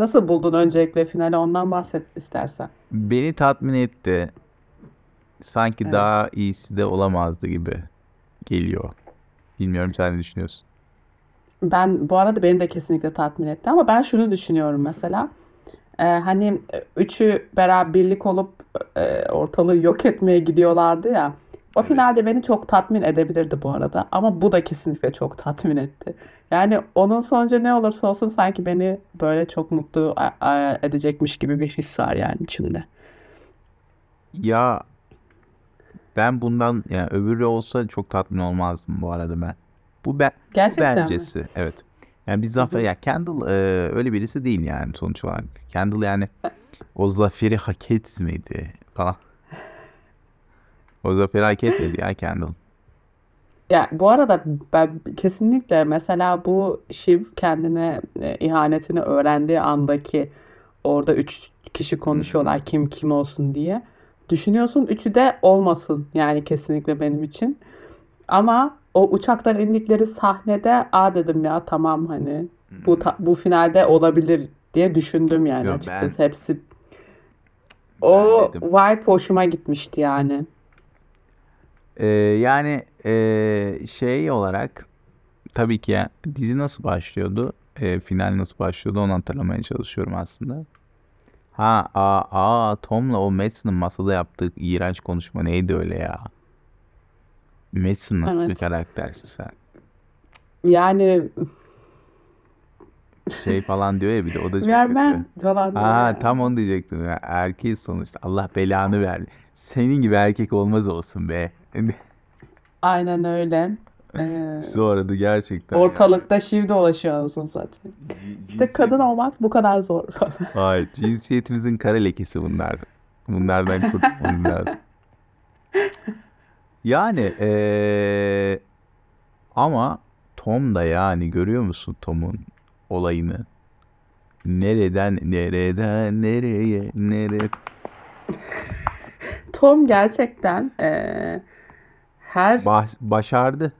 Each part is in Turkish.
Nasıl buldun öncelikle finali ondan bahset istersen. Beni tatmin etti. Sanki Evet. daha iyisi de olamazdı gibi geliyor. Bilmiyorum sen ne düşünüyorsun? Ben bu arada beni de kesinlikle tatmin etti ama ben şunu düşünüyorum mesela. Ee, hani e, üçü beraber birlik olup e, ortalığı yok etmeye gidiyorlardı ya. O Evet. finalde beni çok tatmin edebilirdi bu arada. Ama bu da kesinlikle çok tatmin etti. Yani onun sonucu ne olursa olsun sanki beni böyle çok mutlu a- a- edecekmiş gibi bir his var yani içimde. Ya ben bundan yani öbürü olsa çok tatmin olmazdım bu arada ben. Bu ben bu Gerçekten mi? bencesi evet. Yani bir Hı zafer hı. ya Kendall e, öyle birisi değil yani sonuç olarak. Kendall yani o zaferi hak etmedi falan. O zaferi hak etmedi ya Kendall. Ya bu arada ben kesinlikle mesela bu Shiv kendine e, ihanetini öğrendiği andaki orada üç kişi konuşuyorlar kim kim olsun diye. Düşünüyorsun üçü de olmasın yani kesinlikle benim için. Ama o uçaktan indikleri sahnede aa dedim ya tamam hani bu ta- bu finalde olabilir diye düşündüm yani Yo, açıkçası. ben Hepsi ben o dedim. vibe hoşuma gitmişti yani. Ee, yani ee, şey olarak tabii ki ya, dizi nasıl başlıyordu? Ee, final nasıl başlıyordu onu hatırlamaya çalışıyorum aslında. Ha, aa, aa Tom'la o Madsen'ın masada yaptığı iğrenç konuşma neydi öyle ya? Madsen nasıl bir Evet. karaktersin sen? Yani Şey falan diyor ya bir de o da çok kötü. vermem falan diyor Aa yani. tam onu diyecektim ya. Erkeğiz sonuçta. Allah belanı verdi. Senin gibi erkek olmaz olsun be. Aynen öyle. Ee, Sonra da gerçekten yani ortalıkta şiv dolaşıyor anasını satayım. ci- İşte kadın cinsiyet olmak bu kadar zor. Hayır, cinsiyetimizin kara lekesi bunlar. Bunlardan kurtulmamız lazım. Yani eee, ama Tom da yani görüyor musun Tom'un olayını? Nereden nereden nereye nere Tom gerçekten eee, her Baş- başardı.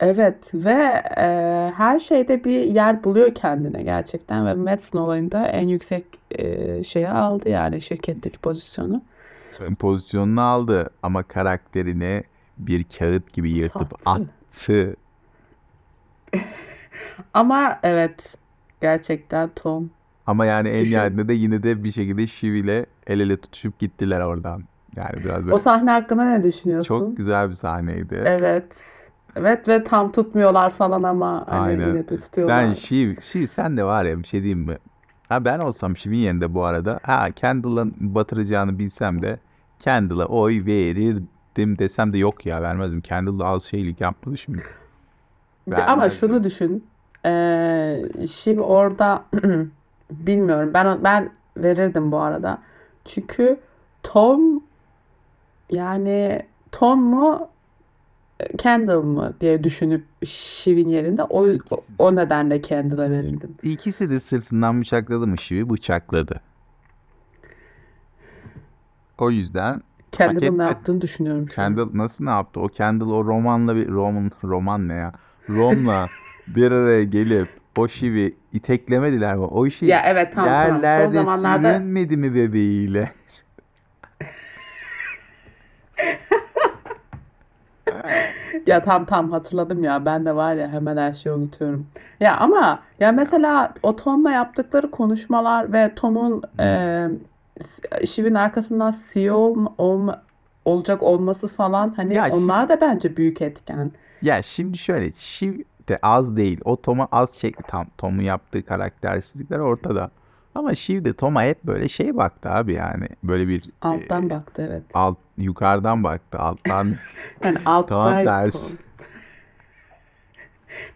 evet ve eee, her şeyde bir yer buluyor kendine gerçekten ve Madsen olayında en yüksek eee şeyi aldı yani şirketteki pozisyonu. Pozisyonunu aldı ama karakterini bir kağıt gibi yırtıp Attı. Ama evet gerçekten Tom Ama yani en nihayetinde de yine de bir şekilde Shiv ile el ele tutuşup gittiler oradan. Yani biraz O böyle sahne hakkında ne çok düşünüyorsun? güzel bir sahneydi. Evet. Evet ve tam tutmuyorlar falan ama hani Aynen. yine de Sen tutuyorlar. Shiv, Shiv sen de var ya bir şey diyeyim mi? Ha ben olsam Shiv'in yerinde bu arada ha Kendall'ın batıracağını bilsem de Kendall'a oy verirdim desem de yok ya vermezdim. Kendall da az şeylik yapmadı şimdi. Bir- Ama Vermezdim. şunu düşün. Ee, Shiv orada bilmiyorum. Ben ben verirdim bu arada. Çünkü Tom yani Tom mu Kendall mı diye düşünüp Shiv'in yerinde o, o nedenle Kendall'a verirdim. İkisi de sırtından bıçakladı mı Shiv'i bıçakladı. O yüzden Kendall'ın ne yaptığını düşünüyorum. Kendall nasıl ne yaptı? O Kendall o romanla bir roman roman ne ya? Rom'la bir araya gelip o Shiv'i iteklemediler mi? O Shiv Ya evet tamam tamam. Yerlerde zamanlarda sürünmedi mi bebeğiyle? Ya tam tam hatırladım ya. Ben de var ya hemen her şeyi unutuyorum. Ya ama ya mesela o Tom'la yaptıkları konuşmalar ve Tom'un e, Shiv'in arkasından CEO olma, olma- olacak olması falan hani Ya onlar da bence büyük etken. ya şimdi şöyle Shiv de az değil. O Tom'a az şey tam Tom'un yaptığı karaktersizlikler ortada. Ama de Tom'a hep böyle şey baktı abi yani. Böyle bir Alttan e, baktı evet. alt yukarıdan baktı. Alttan Yani tersi. Tom.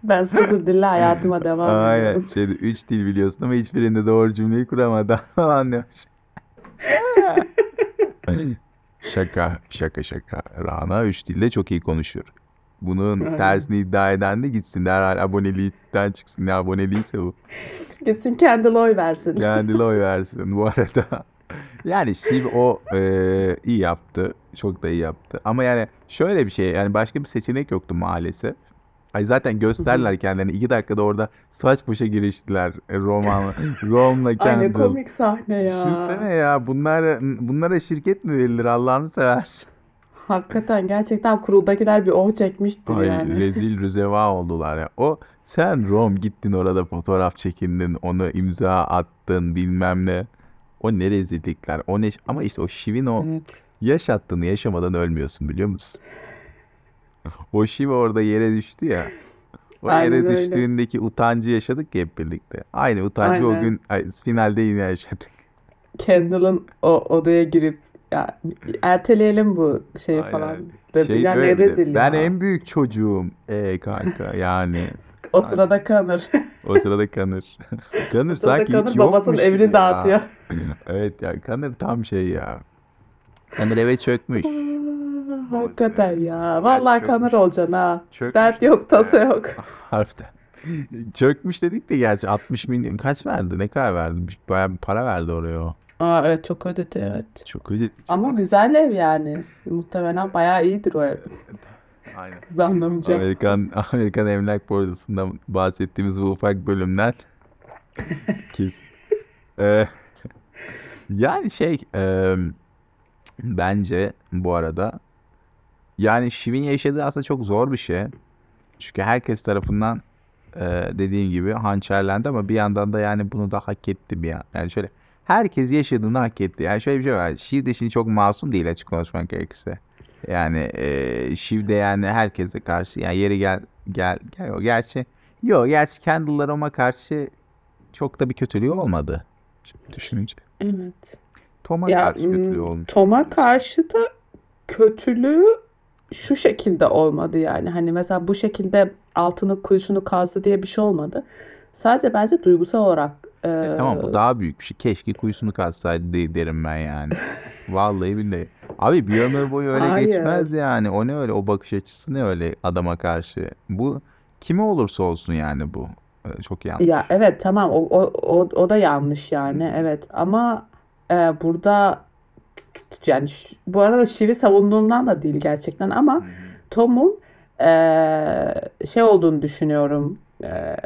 Ben sıfır dille hayatıma devam Aynen. ediyorum. Şeyde üç dil biliyorsun ama hiçbirinde doğru cümleyi kuramadan falan demiş. Şaka, şaka, şaka. Rana üç dilde çok iyi konuşuyor. Bunun tersini iddia eden de gitsin derhal abonelikten çıksın. Ne aboneliyse bu. Gitsin kendi oy versin. Kendine oy versin bu arada. Yani Shiv o eee, iyi yaptı. Çok da iyi yaptı. Ama yani şöyle bir şey yani başka bir seçenek yoktu maalesef. Ay zaten gösterler kendilerini. İki dakikada orada saç başa giriştiler. E, Roman, Rom'la Kendall. komik sahne ya. Düşünsene ya bunlara, bunlara şirket mi verilir Allah'ını seversen. Hakikaten gerçekten kuruldakiler bir oh çekmiştir Ay yani. rezil rüzeva oldular ya. O sen Rom gittin orada fotoğraf çekindin, onu imza attın bilmem ne. O ne rezillikler. O ne ama işte o Şiv'in o Evet. yaşattığını yaşamadan ölmüyorsun biliyor musun? O Şiv orada yere düştü ya. O Aynen yere öyle. düştüğündeki utancı yaşadık ya hep birlikte. Aynı utancı o Aynen. gün ay, finalde yine yaşadık. Kendall'ın o odaya girip ya erteleyelim bu şeyi falan Aynen. dedi. Şey Yani de, rezil ben ya. en büyük çocuğum. E kanka yani. O sırada Connor. O sırada Kanır. Kanır O sanki Connor hiç babasının yokmuş evini ya. dağıtıyor. Evet ya Kanır tam şey ya. Kanır eve çökmüş. Hakikaten ya. Vallahi çökmüş. Connor olacaksın ha. Çökmüş Dert yok, tasa yok. Harften. Çökmüş dedik de gerçi 60 milyon kaç verdi? Ne kadar verdi? Bayağı bir para verdi oraya o. Aa evet çok ödedi evet. Çok öyle. Ama güzel ev yani. Muhtemelen bayağı iyidir o ev. Aynen. Anlamayacak. Amerikan Amerikan Emlak Borsası'ndan bahsettiğimiz bu ufak bölümler kesin. Ee, yani şey e, bence bu arada yani Şiv'in yaşadığı aslında çok zor bir şey. Çünkü herkes tarafından e, dediğim gibi hançerlendi ama bir yandan da yani bunu da hak etti bir yan. Yani şöyle herkes yaşadığını hak etti. Yani şöyle bir şey var. Şiv de şimdi çok masum değil açık konuşmak gerekirse. Yani e, Şiv de yani herkese karşı yani yeri gel gel gel o gerçi yok gerçi Kendall'lar ama karşı çok da bir kötülüğü olmadı. Şimdi düşününce. Evet. Tom'a Ya karşı kötülüğü olmuş. Tom'a karşı da kötülüğü şu şekilde olmadı yani. Hani mesela bu şekilde altını kuyusunu kazdı diye bir şey olmadı. Sadece bence duygusal olarak e, Tamam bu daha büyük bir şey. Keşke kuyusunu kazsaydı de- derim ben yani. Vallahi billahi. Abi bir ömür boyu öyle Hayır. geçmez yani. O ne öyle o bakış açısı ne öyle adama karşı. Bu kime olursa olsun yani bu. Ee, Çok yanlış. Ya evet tamam o, o, o, o da yanlış yani evet ama e, burada yani bu arada Şiv'i savunduğumdan da değil gerçekten ama Tom'un e, şey olduğunu düşünüyorum E,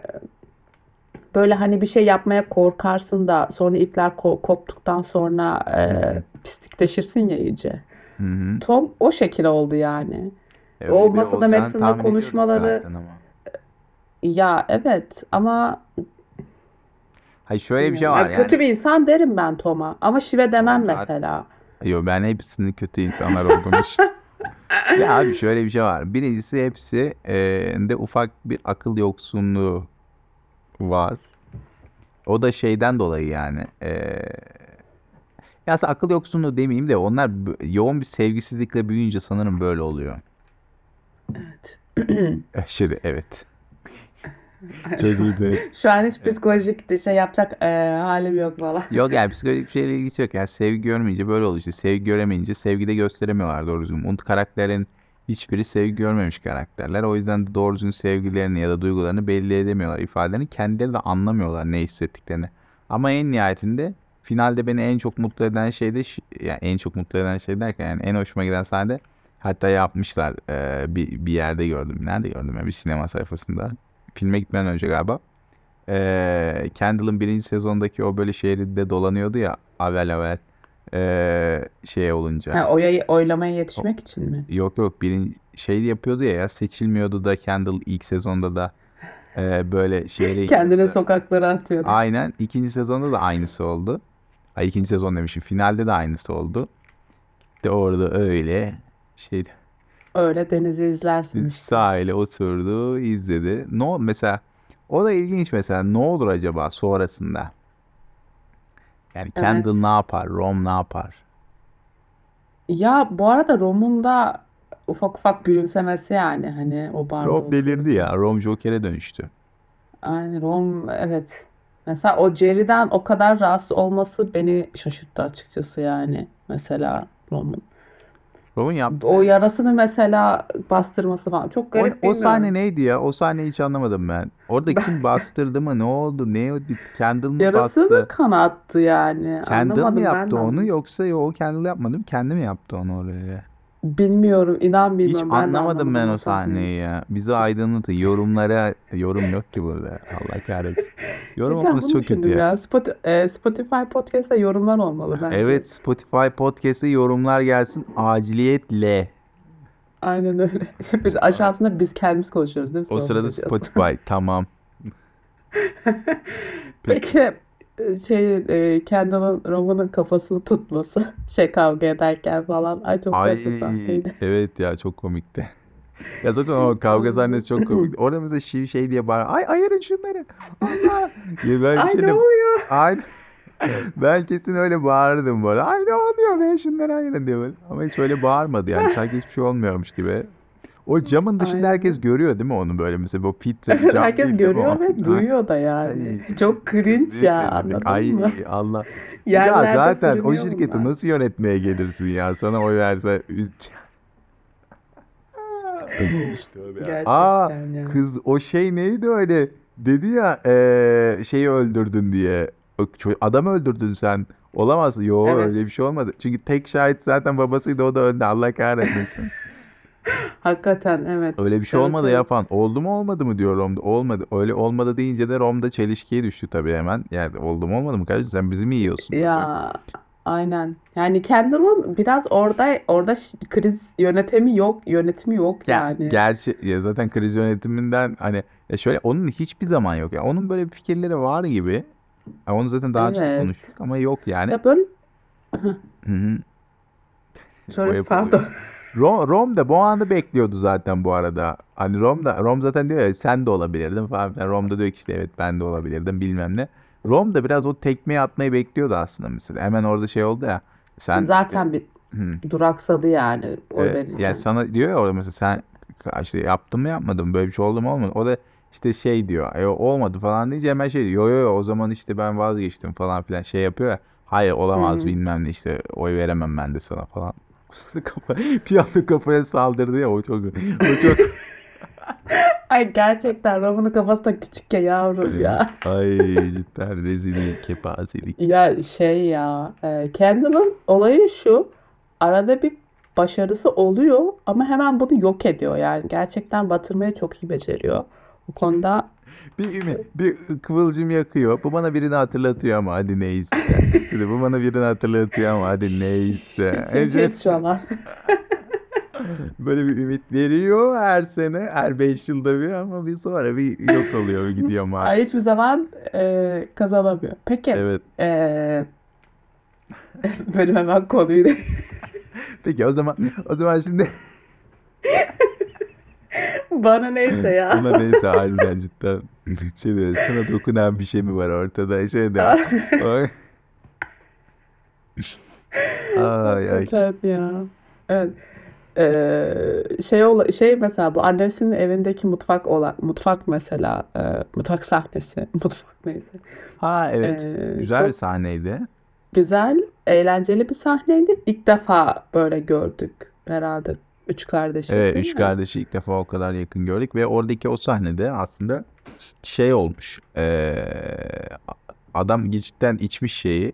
böyle hani bir şey yapmaya korkarsın da sonra ipler ko- koptuktan sonra e, pislikleşirsin ya iyice. Hı hı. Tom o şekil oldu yani. E, O masada Max'inle konuşmaları-. Ya evet ama Hayır şöyle bir şey var Ya yani. kötü bir insan derim ben Tom'a ama Şiv'e demem Zaten- mesela. Yo ben hepsinin kötü insanlar olduğunu için. Ya abi şöyle bir şey var. Birincisi hepsi e, de ufak bir akıl yoksunluğu var. O da şeyden dolayı yani. E, ya aslında akıl yoksunluğu demeyeyim de onlar b- yoğun bir sevgisizlikle büyüyünce sanırım böyle oluyor. Evet. Eh, Şimdi evet. Çok. Şu an hiç psikolojik şey yapacak e, halim yok valla. Yok yani psikolojik bir şeyle ilgisi yok. Yani sevgi görmeyince böyle oluyor işte. Sevgi göremeyince sevgi de gösteremiyorlar doğru düzgün. Bu karakterlerin hiçbiri sevgi görmemiş karakterler. O yüzden de doğru düzgün sevgilerini ya da duygularını belli edemiyorlar. ifadelerini kendileri de anlamıyorlar ne hissettiklerini. Ama en nihayetinde finalde beni en çok mutlu eden şey de yani en çok mutlu eden şey derken yani en hoşuma giden sahne hatta yapmışlar e, bir, bir yerde gördüm. Nerede gördüm ya bir sinema sayfasında. Filme gitmeden önce galiba. Ee, Kendall'ın birinci sezondaki o böyle şehirde dolanıyordu ya avel avel ee, şey olunca. Ha, oya, oylamaya yetişmek için mi? Yok yok birinci şey yapıyordu ya, ya seçilmiyordu da Kendall ilk sezonda da ee, böyle şehre Kendine sokaklara atıyordu. Aynen ikinci sezonda da aynısı oldu. Ay ikinci sezon demişim finalde de aynısı oldu. De orada öyle şey Öyle denizi izlersin işte. sahile oturdu izledi. Ne oldu mesela o da ilginç mesela ne olur acaba sonrasında? Yani Evet. Kendall ne yapar? Rom ne yapar? Ya bu arada Rom'un da ufak ufak gülümsemesi yani hani o barda Rom delirdi ya. Rom Joker'e dönüştü. Aynen Rom evet. Mesela o Jerry'den o kadar rahatsız olması beni şaşırttı açıkçası yani. Mesela Rom'un. Rom'un yaptığı O yarasını mesela bastırması falan. Çok o, garip o sahne bilmiyorum. neydi ya? O sahneyi hiç anlamadım ben. Orada kim bastırdı mı? Ne oldu? Ne oldu? Kendall mı Yarasını bastı? kanattı yani. Kendall mı ben yaptı onu yoksa yo o Kendall yapmadı mı? Kendi mi yaptı onu oraya? Bilmiyorum inan Hiç bilmiyorum ben de anlamadım ben anlamadım o sahneyi. sahneyi ya. Bizi aydınlatın. Yorumlara yorum yok ki burada. Allah kahretsin. Yorum Geçen olması bunu çok kötü düşündüm ya. ya. Spot- e, Spotify Podcast'ta yorumlar olmalı bence. Evet Spotify Podcast'e yorumlar gelsin aciliyetle. Aynen öyle. Biz aşağısında biz kendimiz konuşuyoruz değil mi? O Sohbet sırada ediyoruz. Spotify tamam. Peki. Şey e, Kendall'ın Roman'ın kafasını tutması şey kavga ederken falan ay çok Ay sahneydi. evet ya çok komikti. Ya zaten o kavga sahnesi çok komik. Orada mesela şey, şey diye bağır. Ay ayırın şunları. Allah. Ya ben bir Ay şey ne de oluyor? Aynen. Ben kesin öyle bağırırdım bu arada. Ay ne oluyor be şunları ayırın diye böyle. Ama hiç öyle bağırmadı yani. Sanki hiçbir şey olmuyormuş gibi. O camın dışında Aynen. herkes görüyor değil mi onu böyle mesela bu filtre cam Herkes görüyor ve duyuyor da yani. ay. Çok cringe ya anladın Ay mı? Allah. Yerlerde zaten o şirketi bunlar. nasıl yönetmeye gelirsin ya? Sana oy verse ya. Aa Gerçekten ya. kız o şey neydi öyle? Dedi ya eee, şeyi öldürdün diye. Adam öldürdün sen. Olamaz. Yo Evet. öyle bir şey olmadı. Çünkü tek şahit zaten babasıydı o da önde. Allah kahretmesin. Hakikaten evet. Öyle bir şey Evet olmadı evet. yapan. Oldu mu olmadı mı diyor Rom'da. Olmadı. Öyle olmadı deyince de Rom'da çelişkiye düştü tabii hemen. Yani oldu mu olmadı mı kardeşim sen bizi mi yiyorsun. Ya aynen. Yani Kendall'ın biraz orada orada kriz yönetimi yok, yönetimi yok Ya yani. gerçi ya zaten kriz yönetiminden hani ya şöyle onun hiçbir zaman yok. Ya onun böyle fikirleri var gibi. Ya onu zaten daha Evet. konuştuk ama yok yani. Ya böyle Hı hı. O Sorry, yapılıyor. pardon. Rom, Rom da bu anı bekliyordu zaten bu arada. Hani Rom da Rom zaten diyor ya sen de olabilirdin falan. filan. Rom da diyor ki işte evet ben de olabilirdim bilmem ne. Rom da biraz o tekmeyi atmayı bekliyordu aslında mesela. Hemen orada şey oldu ya. Sen Zaten bir hı, duraksadı yani oy e, verirken. yani sana diyor ya orada mesela sen işte yaptın mı yapmadın mı böyle bir şey oldu mu olmadı. O da işte şey diyor e, olmadı falan deyince hemen şey diyor yo yo yo o zaman işte ben vazgeçtim falan filan şey yapıyor ya. Hayır olamaz hı. bilmem ne işte oy veremem ben de sana falan. Kafa, anda kafaya saldırdı ya o çok o çok Ay gerçekten Roman'ın kafası da küçük ya yavrum ya. ay cidden rezillik kepazelik. Ya şey ya e, Kendall'ın olayı şu arada bir başarısı oluyor ama hemen bunu yok ediyor yani gerçekten batırmayı çok iyi beceriyor. Bu konuda Bir ümit, bir kıvılcım yakıyor. Bu bana birini hatırlatıyor ama hadi neyse. Bu bana birini hatırlatıyor ama hadi neyse. ikinci Evet, yetişiyorlar. böyle bir ümit veriyor her sene, her 5 yılda bir ama bir sonra bir yok oluyor, bir gidiyor Ay, maalesef. hiçbir zaman e, kazanamıyor. Peki Evet. e, benim hemen konuyu da- Peki o zaman o zaman şimdi bana neyse ya. Buna neyse harbiden cidden şey de sana dokunan bir şey mi var ortada şey de Ay. Ay ay. Hakikaten ya. Evet. Ee, şey ola, şey mesela bu annesinin evindeki mutfak olan mutfak mesela e, mutfak sahnesi mutfak neyse Ha evet Ee, güzel bir sahneydi. güzel eğlenceli bir sahneydi ilk defa böyle gördük herhalde üç kardeşi Evet üç mi? kardeşi ilk defa o kadar yakın gördük ve oradaki o sahnede aslında şey olmuş. Eee, adam cidden içmiş şeyi.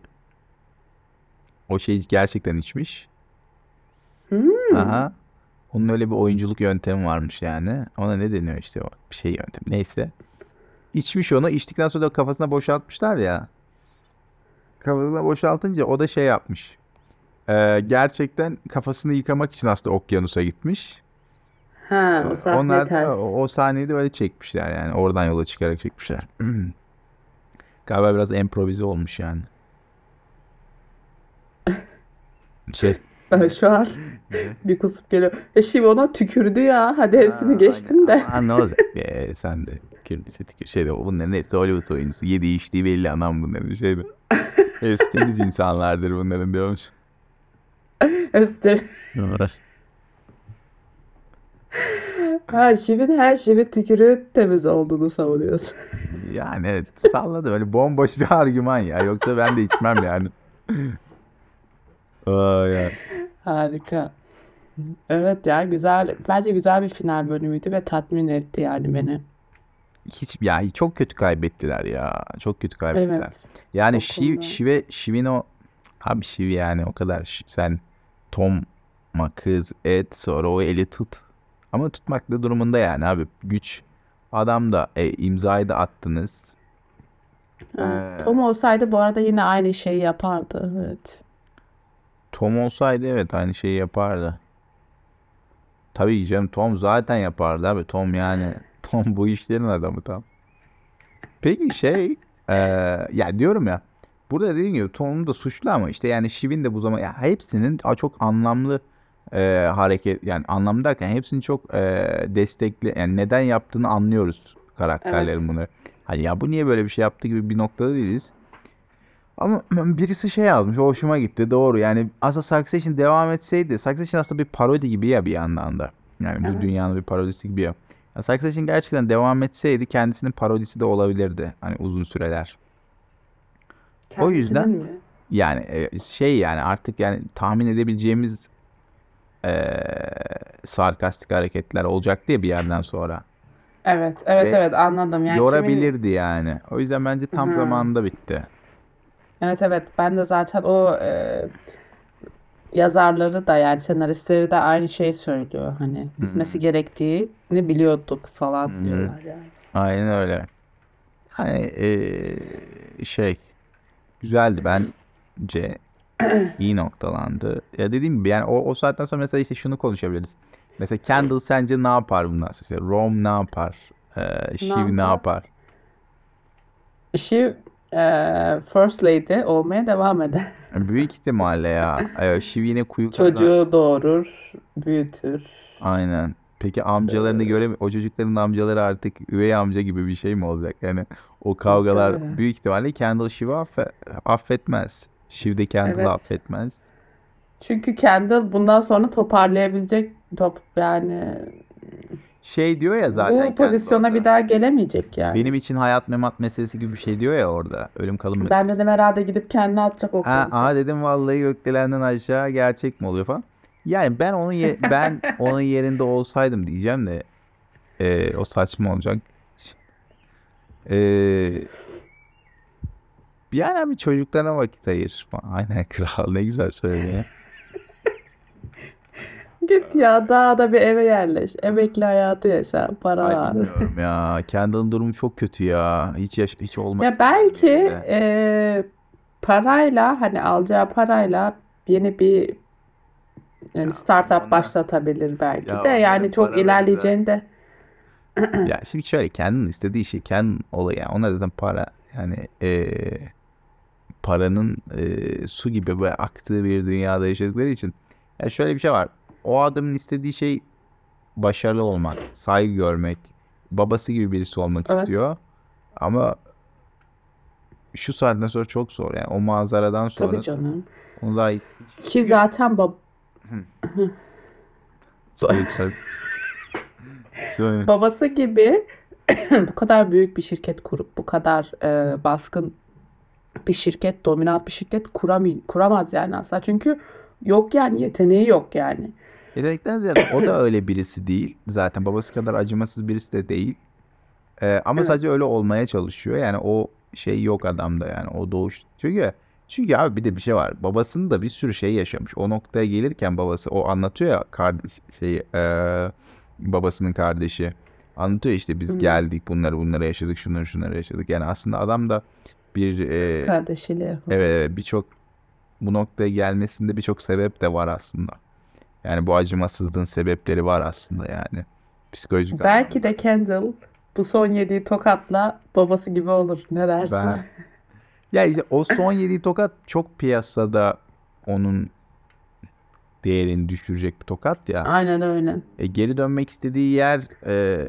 O şeyi gerçekten içmiş. Hmm. Aha. Onun öyle bir oyunculuk yöntemi varmış yani. Ona ne deniyor işte o bir şey yöntem. Neyse. İçmiş onu. içtikten sonra da kafasına boşaltmışlar ya. Kafasına boşaltınca o da şey yapmış. Ee, gerçekten kafasını yıkamak için aslında okyanusa gitmiş. Ha o Ee, sahne onlar ters. da o, o sahneyi de öyle çekmişler yani. Oradan yola çıkarak çekmişler. Galiba biraz improvize olmuş yani. Şey. Ben şu an bir kusup geliyor. E şimdi ona tükürdü ya. Hadi Aa, hepsini geçtin de. Aman ne olacak be sen de. Kürdüsü tükür. Şeyde bunların hepsi Hollywood oyuncusu. Yediği içtiği belli anam bunların şeyde. Hepsi temiz insanlardır bunların diyormuş. Üstü. Ha şimdi her şeyin tükürüğü temiz olduğunu savunuyorsun. Yani evet salladı öyle bomboş bir argüman ya. Yoksa ben de içmem yani. Aa, ya. Harika. Evet ya güzel. Bence güzel bir final bölümüydü ve tatmin etti yani beni. Hiç ya çok kötü kaybettiler ya. Çok kötü kaybettiler. Evet. Yani Şiv. Şiv'e, Şiv'in o abi Şiv yani o kadar sen Tom yapma kız et sonra o eli tut. Ama tutmak da durumunda yani abi güç. Adam da e, imzayı da attınız. Evet. Ee, Tom olsaydı bu arada yine aynı şeyi yapardı. Evet. Tom olsaydı evet aynı şeyi yapardı. Tabii ki canım Tom zaten yapardı abi. Tom yani Tom bu işlerin adamı tam. Peki şey e, ya diyorum ya burada dediğim gibi Tom da suçlu ama işte yani Shiv'in de bu zaman ya hepsinin çok anlamlı e, hareket yani anlamlı derken hepsini çok e, destekli yani neden yaptığını anlıyoruz Evet. karakterlerin bunları. Hani ya bu niye böyle bir şey yaptı gibi bir noktada değiliz. Ama birisi şey yazmış, hoşuma gitti. Doğru. Yani aslında Succession devam etseydi, Succession aslında bir parodi gibi ya bir yandan da. Yani bu Evet. dünyanın bir parodisi gibi ya. Ya Succession gerçekten devam etseydi kendisinin parodisi de olabilirdi. Hani uzun süreler. O yüzden Kendisinin mi? yani e, şey yani artık yani tahmin edebileceğimiz e, sarkastik hareketler olacak diye bir yerden sonra. Evet, evet, Ve evet anladım. Yani kimin yorabilirdi yani. O yüzden bence tam Hı. zamanında bitti. Evet evet ben de zaten o e, yazarları da yani senaristleri de aynı şeyi söylüyor. Hani bitmesi hı. gerektiğini biliyorduk falan hı. diyorlar yani. Aynen öyle. Hani e, şey güzeldi bence iyi noktalandı. Ya dediğim gibi yani o, o saatten sonra mesela işte şunu konuşabiliriz. Mesela Kendall sence ne yapar bundan sonra? İşte Rom ne yapar? Ee, Shiv ne yapar? yapar? İşi e, First Lady olmaya devam eder. Büyük ihtimalle ya. Shiv yine kuyu. Çocuğu doğurur, büyütür. Aynen. Peki amcalarını Ee, göre o çocukların amcaları artık üvey amca gibi bir şey mi olacak? Yani o kavgalar tabii. büyük ihtimalle Kendall Shiv'i affe- affetmez. Shiv de Kendall'ı Evet. affetmez. Çünkü Kendall bundan sonra toparlayabilecek top yani Şey diyor ya zaten bu pozisyona bir orada. daha gelemeyecek yani. Benim için hayat memat meselesi gibi bir şey diyor ya orada. Ölüm kalım Ben meselesi. dedim herhalde gidip kendini atacak o Ha, aha dedim vallahi gökdelenden aşağı gerçek mi oluyor falan. Yani ben onun ye- ben onun yerinde olsaydım diyeceğim de e, o saçma olacak. E, yani abi çocuklarına vakit ayır. Aynen kral ne güzel söylüyor. Git ya dağda bir eve yerleş. Emekli hayatı yaşa. Para Ay var. bilmiyorum ya. Kendall'ın durumu çok kötü ya. Hiç yaş hiç olmak Ya belki yerinde. e, parayla hani alacağı parayla yeni bir yani Ya startup ona başlatabilir belki ya de. Yani çok ilerleyeceğini de ya şimdi şöyle kendinin istediği şey kendin olayı yani. Onlar zaten para yani e, paranın e, su gibi böyle aktığı bir dünyada yaşadıkları için ya şöyle bir şey var. O adamın istediği şey başarılı olmak, saygı görmek, babası gibi birisi olmak evet istiyor. Ama şu saatten sonra çok zor yani. O manzaradan tabii sonra canım. onu daha. Ki zaten bab Söyle. babası gibi bu kadar büyük bir şirket kurup bu kadar e, baskın bir şirket, dominant bir şirket kuramay kuramaz yani asla. Çünkü yok yani yeteneği yok yani. Yetenekten ziyade o da öyle birisi değil. Zaten babası kadar acımasız birisi de değil. Ee, ama Evet. sadece öyle olmaya çalışıyor. Yani o şey yok adamda yani o doğuş. Çünkü çünkü abi bir de bir şey var. Babasının da bir sürü şey yaşamış. O noktaya gelirken babası o anlatıyor ya kardeş şey e, babasının kardeşi anlatıyor işte biz geldik bunları bunları yaşadık şunları şunları yaşadık. Yani aslında adam da bir e, Kardeşiyle. evet evet, birçok bu noktaya gelmesinde birçok sebep de var aslında. Yani bu acımasızlığın sebepleri var aslında yani. Psikolojik Belki anlamda. de Kendall bu son yediği tokatla babası gibi olur. Ne dersin? Ben ya işte o son yediği tokat çok piyasada onun değerini düşürecek bir tokat ya. Aynen öyle. E, geri dönmek istediği yer e,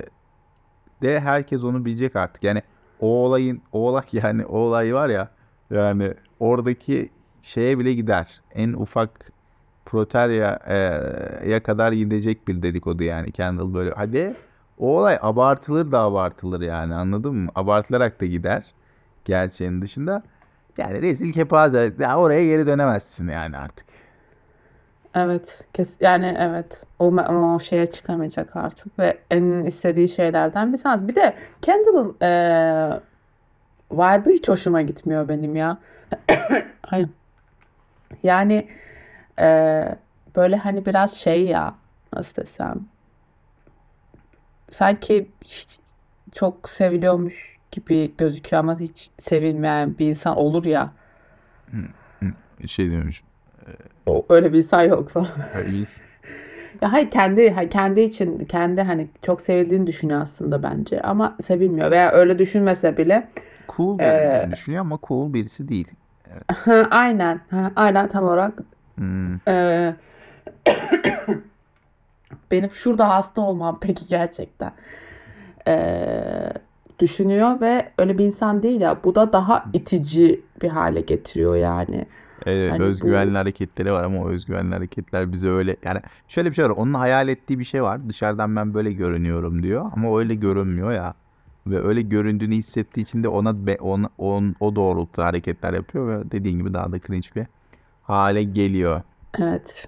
de herkes onu bilecek artık. Yani o olayın o olay yani o olay var ya yani oradaki şeye bile gider. En ufak proterya e, ya kadar gidecek bir dedikodu yani Kendall böyle. Hadi o olay abartılır da abartılır yani anladın mı? Abartılarak da gider gerçeğin dışında. Yani rezil kepaze. Ya oraya geri dönemezsin yani artık. Evet. Kes yani evet. O, o şeye çıkamayacak artık ve en istediği şeylerden bir tanesi. Bir de Kendall'ın eee vibe'ı hiç hoşuma gitmiyor benim ya. Hayır. Yani eee, böyle hani biraz şey ya nasıl desem sanki hiç çok seviliyormuş gibi gözüküyor ama hiç sevilmeyen bir insan olur ya. Şey demiş. O, öyle bir insan yok falan. Biz Ya hayır kendi kendi için kendi hani çok sevildiğini düşünüyor aslında bence ama sevilmiyor veya öyle düşünmese bile cool Ee, düşünüyor ama cool birisi değil. aynen ha, aynen tam olarak Hmm. Ee, benim şurada hasta olmam peki gerçekten Ee, düşünüyor ve öyle bir insan değil ya bu da daha itici bir hale getiriyor yani. Evet, Hani bu özgüvenli hareketleri var ama o özgüvenli hareketler bize öyle yani şöyle bir şey var. Onun hayal ettiği bir şey var. Dışarıdan ben böyle görünüyorum diyor ama öyle görünmüyor ya. Ve öyle göründüğünü hissettiği için de ona, be, ona on, o doğrultuda hareketler yapıyor ve dediğin gibi daha da cringe bir hale geliyor. evet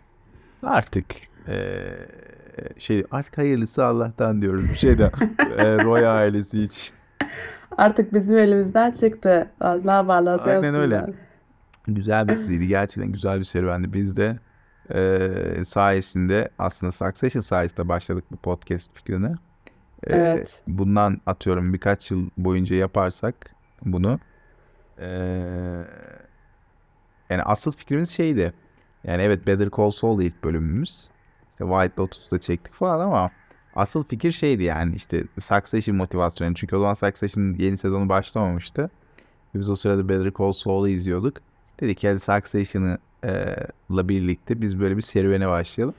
Artık eee, şey artık hayırlısı Allah'tan diyoruz. Bir şey de eee, Roy ailesi hiç. Artık bizim elimizden çıktı. Allah varlığı Aynen öyle. Güzel bir diziydi. Gerçekten güzel bir serüvendi. Biz de eee, sayesinde aslında Succession sayesinde başladık bu podcast fikrine. Eee, Evet. bundan atıyorum birkaç yıl boyunca yaparsak bunu eee, yani asıl fikrimiz şeydi. Yani evet Better Call Saul ilk bölümümüz. İşte White Lotus'ta çektik falan ama asıl fikir şeydi yani işte Succession motivasyonu. Çünkü o zaman Succession yeni sezonu başlamamıştı. Biz o sırada Better Call Saul'u izliyorduk. Dedik hadi Succession'ı la birlikte biz böyle bir serüvene başlayalım.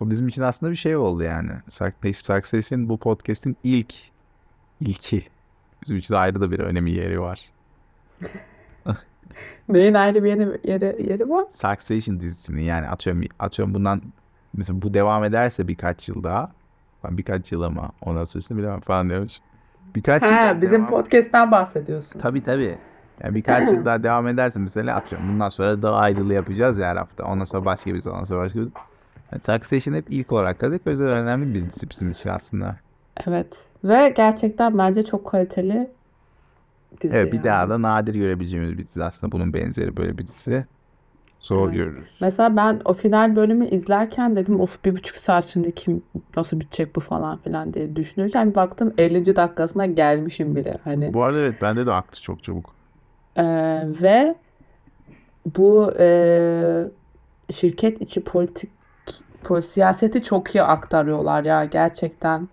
Bu bizim için aslında bir şey oldu yani. Succession Succession bu podcast'in ilk ilki. Bizim için ayrı da bir önemi yeri var. Neyin ayrı bir yeri, yeri, yeri var? Succession dizisinin yani atıyorum atıyorum bundan mesela bu devam ederse birkaç yıl daha ben birkaç yıl ama ondan sonrasını bilemem falan diyormuş. Birkaç yıl daha Ha, bizim devam podcast'ten bahsediyorsun. Tabii tabii. Yani birkaç yıl daha devam ederse mesela atıyorum bundan sonra daha ayrılı yapacağız ya her hafta. Ondan sonra başka bir ondan sonra başka bir. Yani Succession hep ilk olarak kaldık. O yüzden önemli bir dizi bizim için aslında. Evet. Ve gerçekten bence çok kaliteli dizi Evet bir yani. daha da nadir görebileceğimiz bir dizi aslında bunun benzeri böyle bir dizi. Zor Evet. görürüz. Mesela ben o final bölümü izlerken dedim of bir buçuk saat şimdi kim nasıl bitecek bu falan filan diye düşünürken bir baktım 50. dakikasına gelmişim bile hani Bu arada evet bende de aktı çok çabuk. Ee, ve bu e, şirket içi politik po- siyaseti çok iyi aktarıyorlar ya gerçekten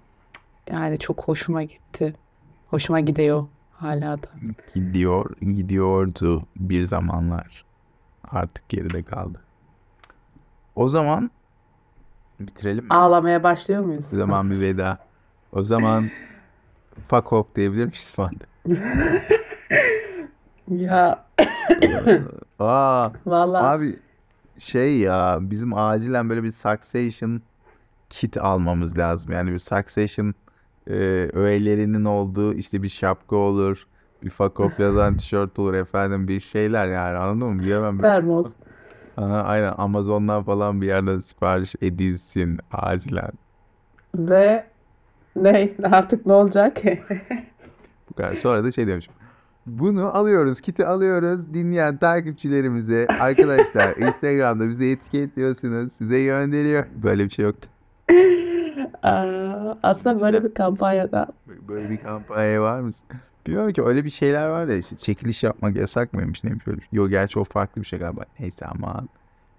yani çok hoşuma gitti hoşuma gidiyor hala da Gidiyor, gidiyordu bir zamanlar. Artık geride kaldı. O zaman bitirelim mi? ağlamaya başlıyor muyuz? O zaman bir veda. O zaman fuck off diyebilir miyiz falan? Ya Aa, vallahi abi şey ya bizim acilen böyle bir Succession kit almamız lazım. Yani bir Succession e, öğelerinin olduğu işte bir şapka olur. Bir fuck off yazan tişört olur efendim bir şeyler yani anladın mı? Bilemem. vermoz Aha, aynen Amazon'dan falan bir yerden sipariş edilsin acilen. ve ne artık ne olacak? Bu kadar. Sonra da şey demişim. Bunu alıyoruz, kiti alıyoruz. Dinleyen takipçilerimize arkadaşlar Instagram'da bize etiketliyorsunuz. Size gönderiyor. Böyle bir şey yoktu. Aa, Aslında böyle bir kampanyada Böyle bir kampanya var mı? Bilmiyorum ki öyle bir şeyler var ya işte çekiliş yapmak yasak mıymış neymiş öyle. Yok gerçi o farklı bir şey galiba. Neyse aman.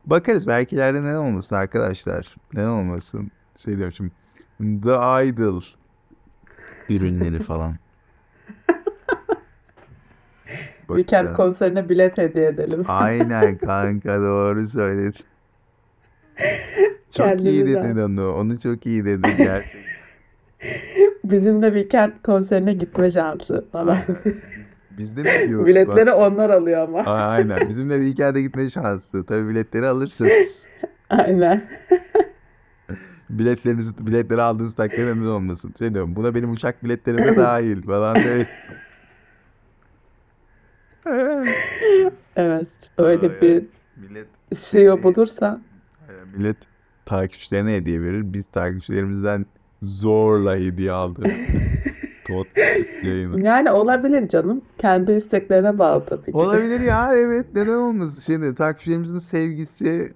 Bakarız belki ileride neden olmasın arkadaşlar. Neden olmasın? Şey diyorum şimdi. The Idol ürünleri falan. Weekend konserine bilet hediye edelim. Aynen kanka doğru söyledin. Çok iyi Kendimizden. dedin onu. Onu çok iyi dedin gerçekten. Bizim de Weekend konserine gitme şansı falan. Biz de mi gidiyoruz? Biletleri onlar alıyor ama. Bak, aynen. Bizimle bir hikayede gitme şansı. Tabii biletleri alırsınız. Aynen. Biletlerinizi, biletleri aldığınız takdirde neden olmasın. Şey diyorum, buna benim uçak biletlerim de dahil falan değil. Evet. Öyle bir Millet, CEO bulursa aynen, millet takipçilerine hediye verir. Biz takipçilerimizden zorla hediye aldık. Podcast yayını. yani olabilir canım. Kendi isteklerine bağlı tabii ki. Olabilir ya evet neden olmasın. Şimdi takipçilerimizin sevgisi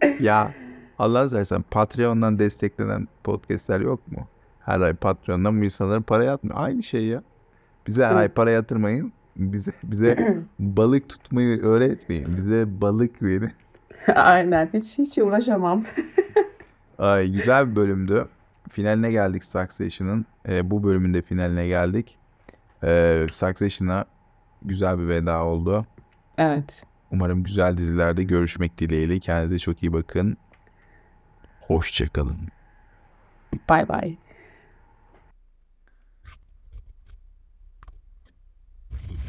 ya Allah seversen Patreon'dan desteklenen podcastler yok mu? Her ay Patreon'dan bu insanların para yatmıyor. Aynı şey ya. Bize her ay para yatırmayın. Bize bize balık tutmayı öğretmeyin. Bize balık verin. Aynen. Hiç hiç uğraşamam. Ay, güzel bir bölümdü. Finaline geldik Succession'ın. Ee, bu bölümün de finaline geldik. Ee, Succession'a güzel bir veda oldu. Evet. Umarım güzel dizilerde görüşmek dileğiyle. Kendinize çok iyi bakın. Hoşçakalın. Bay bay.